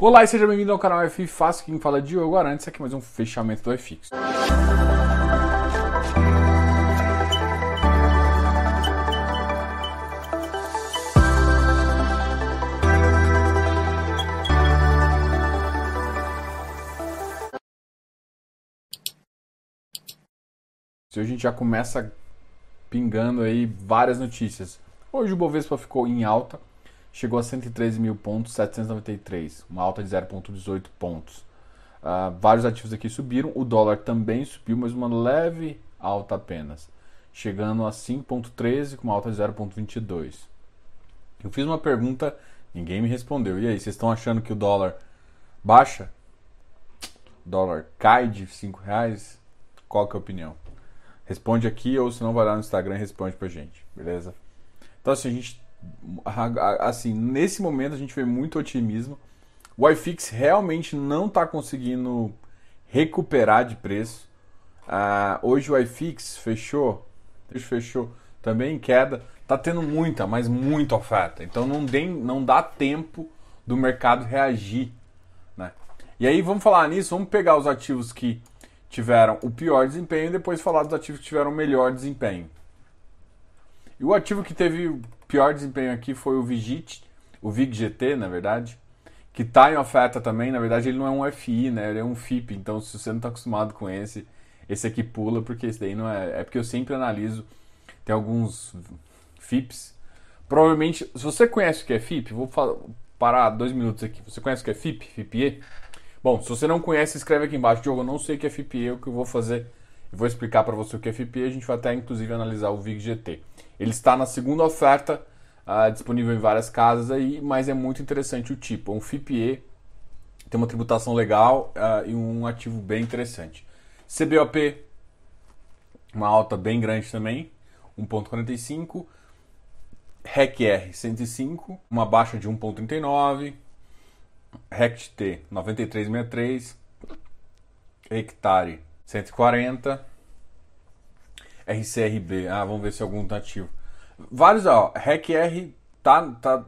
Olá e seja bem-vindo ao canal F Fácil, quem fala é Diogo Arantes, aqui mais um fechamento do FX. Hoje a gente já começa pingando aí várias notícias. Hoje o Bovespa ficou em alta, chegou a 113 mil pontos, 793, uma alta de 0,18 pontos. Uh, vários ativos aqui subiram, o dólar também subiu, mas uma leve alta apenas, chegando a 5,13 com uma alta de 0,22. Eu fiz uma pergunta, ninguém me respondeu. E aí, vocês estão achando que o dólar baixa? O dólar cai de 5 reais? Qual que é a opinião? Responde aqui ou se não vai lá no Instagram e responde pra gente, beleza? Então assim, a gente assim, nesse momento a gente vê muito otimismo. O iFix realmente não está conseguindo recuperar de preço. Uh, hoje o iFix fechou, fechou também em queda. Tá tendo muita, mas muita oferta. Então não, tem, não dá tempo do mercado reagir. Né? E aí vamos falar nisso, vamos pegar os ativos que tiveram o pior desempenho e depois falar dos ativos que tiveram o melhor desempenho. E o ativo que teve pior desempenho aqui foi o Vigit, o VIG-GT, na verdade, que está em oferta também. Na verdade, ele não é um FI, né? Ele é um FIP. Então, se você não está acostumado com esse, esse aqui pula, porque esse daí não é. É porque eu sempre analiso. Tem alguns FIPs. Provavelmente, se você conhece o que é FIP, vou parar dois minutos aqui. Você conhece o que é FIP? FIPE? Bom, se você não conhece, escreve aqui embaixo. Diogo, eu não sei o que é FIPE, o que eu vou fazer. Vou explicar para você o que é FIPE. A gente vai até, inclusive, analisar o VIG GT. Ele está na segunda oferta, uh, disponível em várias casas aí, mas é muito interessante o tipo. Um FIPE tem uma tributação legal uh, e um ativo bem interessante. CBOP, uma alta bem grande também, 1.45. REC-R 105, uma baixa de 1.39. RECT 9363. Hectare 140. RCRB. Ah, vamos ver se algum tá ativo. Vários, ó. REC-R tá, tá,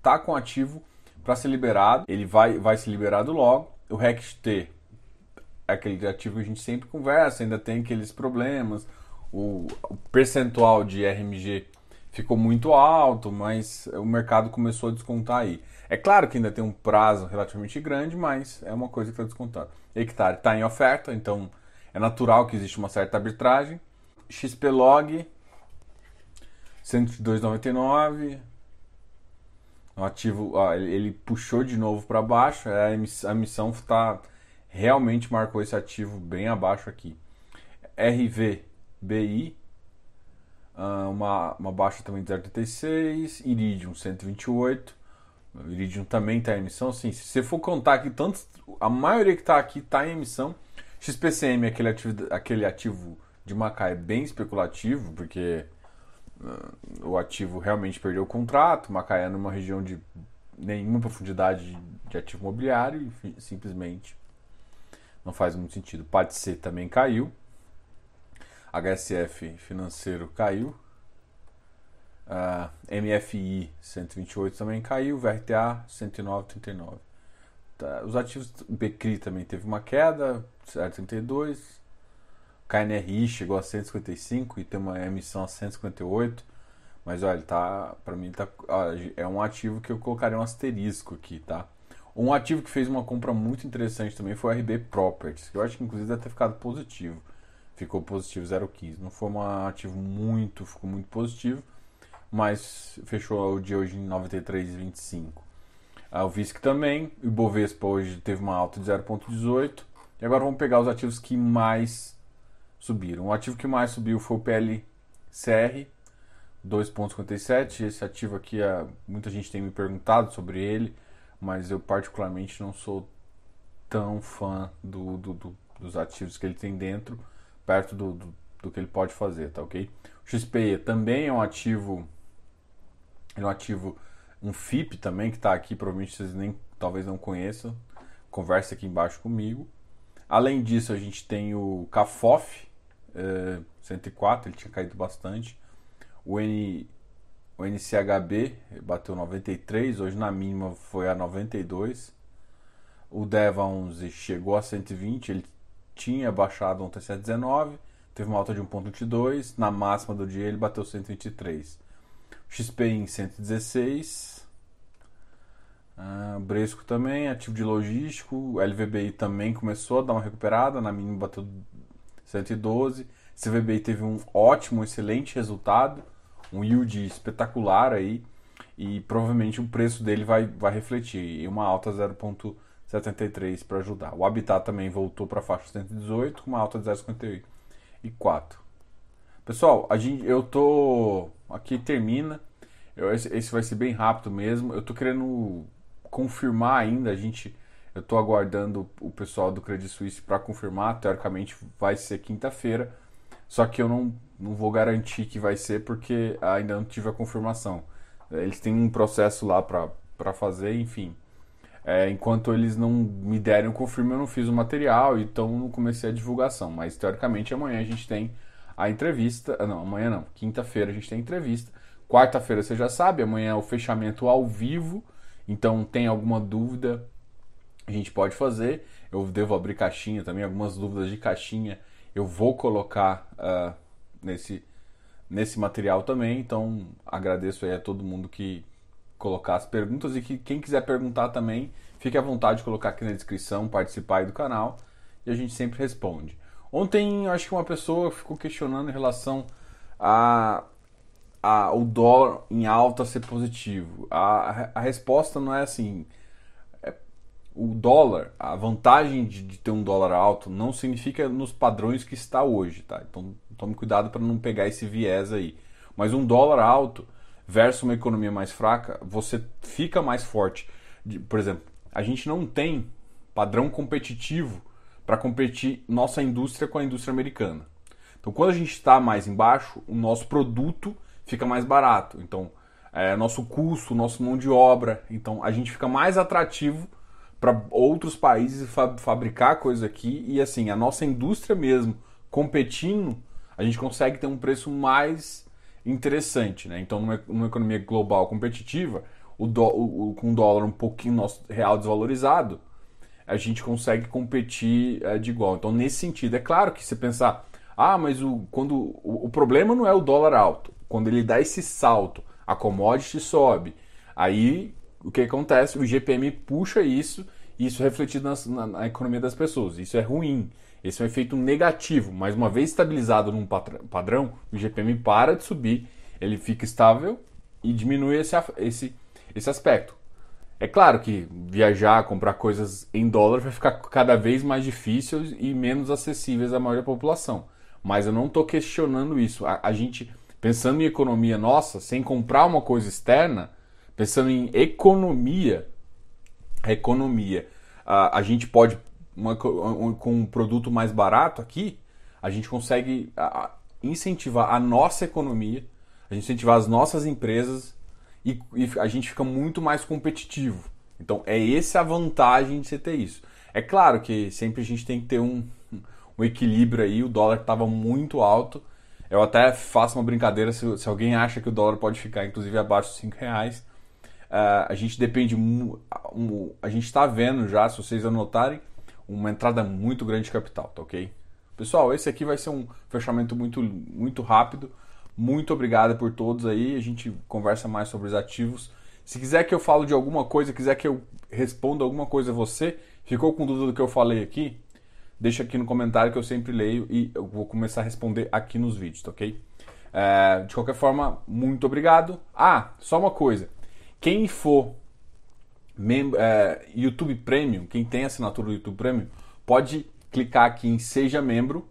tá com ativo para ser liberado. Ele vai, vai ser liberado logo. O RECT é aquele ativo que a gente sempre conversa, ainda tem aqueles problemas. O, o percentual de RMG ficou muito alto, mas o mercado começou a descontar aí. É claro que ainda tem um prazo relativamente grande, mas é uma coisa que está descontando. Hectare está em oferta, então é natural que existe uma certa arbitragem. XPlog 102,99. O ativo, ó, ele puxou de novo para baixo. É, a emissão está realmente marcou esse ativo bem abaixo aqui. RVBI ah, uma, uma baixa também de 0,86. Iridium 128. O Iridium também está em emissão. Sim, se você for contar aqui, tantos, a maioria que está aqui está em emissão. XPCM, aquele ativo, aquele ativo de Macaé bem especulativo, porque uh, o ativo realmente perdeu o contrato, Macaé é numa região de nenhuma profundidade de ativo imobiliário e simplesmente não faz muito sentido. C também caiu, HSF financeiro caiu, uh, MFI 128 também caiu, VRTA 109,39. Tá, os ativos BCRI também teve uma queda, 0,32, KNRI chegou a 155 e tem uma emissão a 158. Mas olha, tá, para mim tá, é um ativo que eu colocaria um asterisco aqui, tá? Um ativo que fez uma compra muito interessante também foi o RB Properties, que eu acho que inclusive deve ter ficado positivo. Ficou positivo 0,15. Não foi um ativo muito, ficou muito positivo, mas fechou o dia hoje em 93,25. Ah, o VISC também, o Ibovespa hoje teve uma alta de 0,18. E agora vamos pegar os ativos que mais subiram. O ativo que mais subiu foi o PLCR, 2,57. Esse ativo aqui, é, muita gente tem me perguntado sobre ele, mas eu particularmente não sou tão fã do, do, do dos ativos que ele tem dentro, perto do, do, do, que ele pode fazer, tá ok? O XPE também é um ativo, é um ativo, um FIP também, que está aqui, provavelmente vocês nem, talvez não conheçam, conversa aqui embaixo comigo. Além disso, a gente tem o CAFOF, 104, ele tinha caído bastante. O, N, o NCHB bateu 93, hoje na mínima foi a 92. O DEVA 11 chegou a 120, ele tinha baixado ontem a 119, teve uma alta de 1.22, na máxima do dia ele bateu 123. O XP em 116, uh, Bresco também, ativo de logístico, LVBI também começou a dar uma recuperada, na mínima bateu 112. CVBI teve um ótimo, excelente resultado, um yield espetacular aí e provavelmente o preço dele vai, vai refletir e uma alta 0.73 para ajudar. O Habitat também voltou para a faixa 118 com uma alta de 0.54. Pessoal, a gente, eu tô aqui termina. Eu, esse, esse vai ser bem rápido mesmo. Eu tô querendo confirmar ainda, a gente eu tô aguardando o pessoal do Credit Suisse para confirmar, teoricamente vai ser quinta-feira. Só que eu não, não vou garantir que vai ser porque ainda não tive a confirmação. Eles têm um processo lá para fazer, enfim. É, enquanto eles não me derem o confirmo, eu não fiz o material, então não comecei a divulgação. Mas teoricamente amanhã a gente tem a entrevista. Ah, não, amanhã não. Quinta-feira a gente tem a entrevista. Quarta-feira você já sabe, amanhã é o fechamento ao vivo. Então tem alguma dúvida, a gente pode fazer. Eu devo abrir caixinha também, algumas dúvidas de caixinha eu vou colocar uh, nesse, nesse material também. Então agradeço aí a todo mundo que colocar as perguntas e que quem quiser perguntar também, fique à vontade de colocar aqui na descrição, participar aí do canal e a gente sempre responde. Ontem acho que uma pessoa ficou questionando em relação a, a o dólar em alta ser positivo. A, a resposta não é assim o dólar, a vantagem de, de, ter um dólar alto não significa nos padrões que está hoje, tá? Então tome cuidado para não pegar esse viés aí. Mas um dólar alto versus uma economia mais fraca, você fica mais forte. Por exemplo, a gente não tem padrão competitivo para competir nossa indústria com a indústria americana. Então, quando a gente está mais embaixo, o nosso produto fica mais barato. Então, é, nosso custo, nossa mão de obra, então a gente fica mais atrativo para outros países fa fabricar coisa aqui e assim, a nossa indústria mesmo competindo, a gente consegue ter um preço mais interessante, né? Então, numa, numa economia global competitiva, o, o, com o dólar um pouquinho nosso real desvalorizado, a gente consegue competir é, de igual. Então, nesse sentido, é claro que você pensar, ah, mas o, quando, o, o problema não é o dólar alto. Quando ele dá esse salto, a commodity sobe, aí o que acontece? O GPM puxa isso e isso é refletido na, na, economia das pessoas. Isso é ruim. Esse é um efeito negativo. Mas uma vez estabilizado num padrão, o GPM para de subir, ele fica estável e diminui esse, esse, esse aspecto. É claro que viajar, comprar coisas em dólar vai ficar cada vez mais difícil e menos acessíveis à maioria da população. Mas eu não estou questionando isso. A, a gente, pensando em economia nossa, sem comprar uma coisa externa, Pensando em economia, a economia, a, a gente pode, uma, um, com um produto mais barato aqui, a gente consegue incentivar a nossa economia, a gente incentivar as nossas empresas e, e, a gente fica muito mais competitivo. Então, é essa a vantagem de você ter isso. É claro que sempre a gente tem que ter um, um equilíbrio aí, o dólar estava muito alto. Eu até faço uma brincadeira se, se, alguém acha que o dólar pode ficar, inclusive, abaixo de 5 reais. Uh, a gente depende, a gente está vendo já, se vocês anotarem, uma entrada muito grande de capital, tá ok? Pessoal, esse aqui vai ser um fechamento muito, muito rápido. Muito obrigado por todos aí. A gente conversa mais sobre os ativos. Se quiser que eu fale de alguma coisa, quiser que eu responda alguma coisa a você, ficou com dúvida do que eu falei aqui? Deixa aqui no comentário que eu sempre leio e eu vou começar a responder aqui nos vídeos, tá ok? É, de qualquer forma, muito obrigado. Ah, só uma coisa. Quem for é, YouTube Premium, quem tem assinatura do YouTube Premium, pode clicar aqui em Seja Membro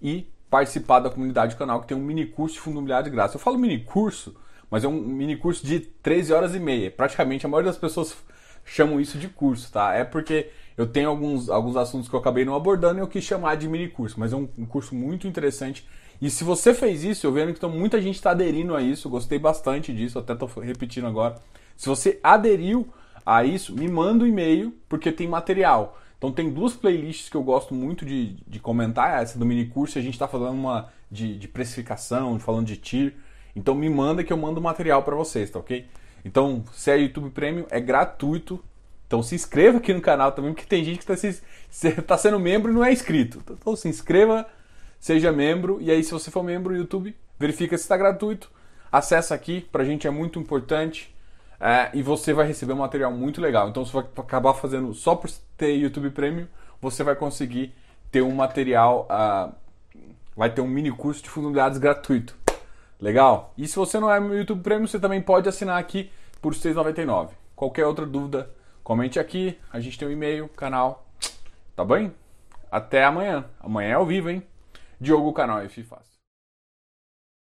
e participar da comunidade do canal que tem um mini curso de fundo imobiliário de graça. Eu falo mini curso, mas é um mini curso de 13 horas e meia. Praticamente a maioria das pessoas chamam isso de curso, tá? É porque eu tenho alguns, alguns assuntos que eu acabei não abordando e eu quis chamar de mini curso, mas é um, um curso muito interessante e se você fez isso, eu vendo que então, muita gente está aderindo a isso, gostei bastante disso, até estou repetindo agora. Se você aderiu a isso, me manda um e-mail, porque tem material. Então tem duas playlists que eu gosto muito de, de comentar, essa do mini curso, a gente está falando uma de, de precificação, falando de tier. Então me manda que eu mando material para vocês, tá ok? Então, se é YouTube Premium, é gratuito Então se inscreva aqui no canal também, porque tem gente que está se, tá sendo membro e não é inscrito. Então se inscreva, seja membro, e aí se você for membro do YouTube, verifica se está gratuito. Acessa aqui, pra gente é muito importante. É, e você vai receber um material muito legal. Então você vai acabar fazendo só por ter YouTube Premium, você vai conseguir ter um material, uh, vai ter um mini curso de funcionalidades gratuito. Legal? E se você não é YouTube Premium, você também pode assinar aqui por R$ 6,99. Qualquer outra dúvida, comente aqui. A gente tem um e-mail, canal. Tá bem? Até amanhã. Amanhã é ao vivo, hein? Diogo Canal F Fácil.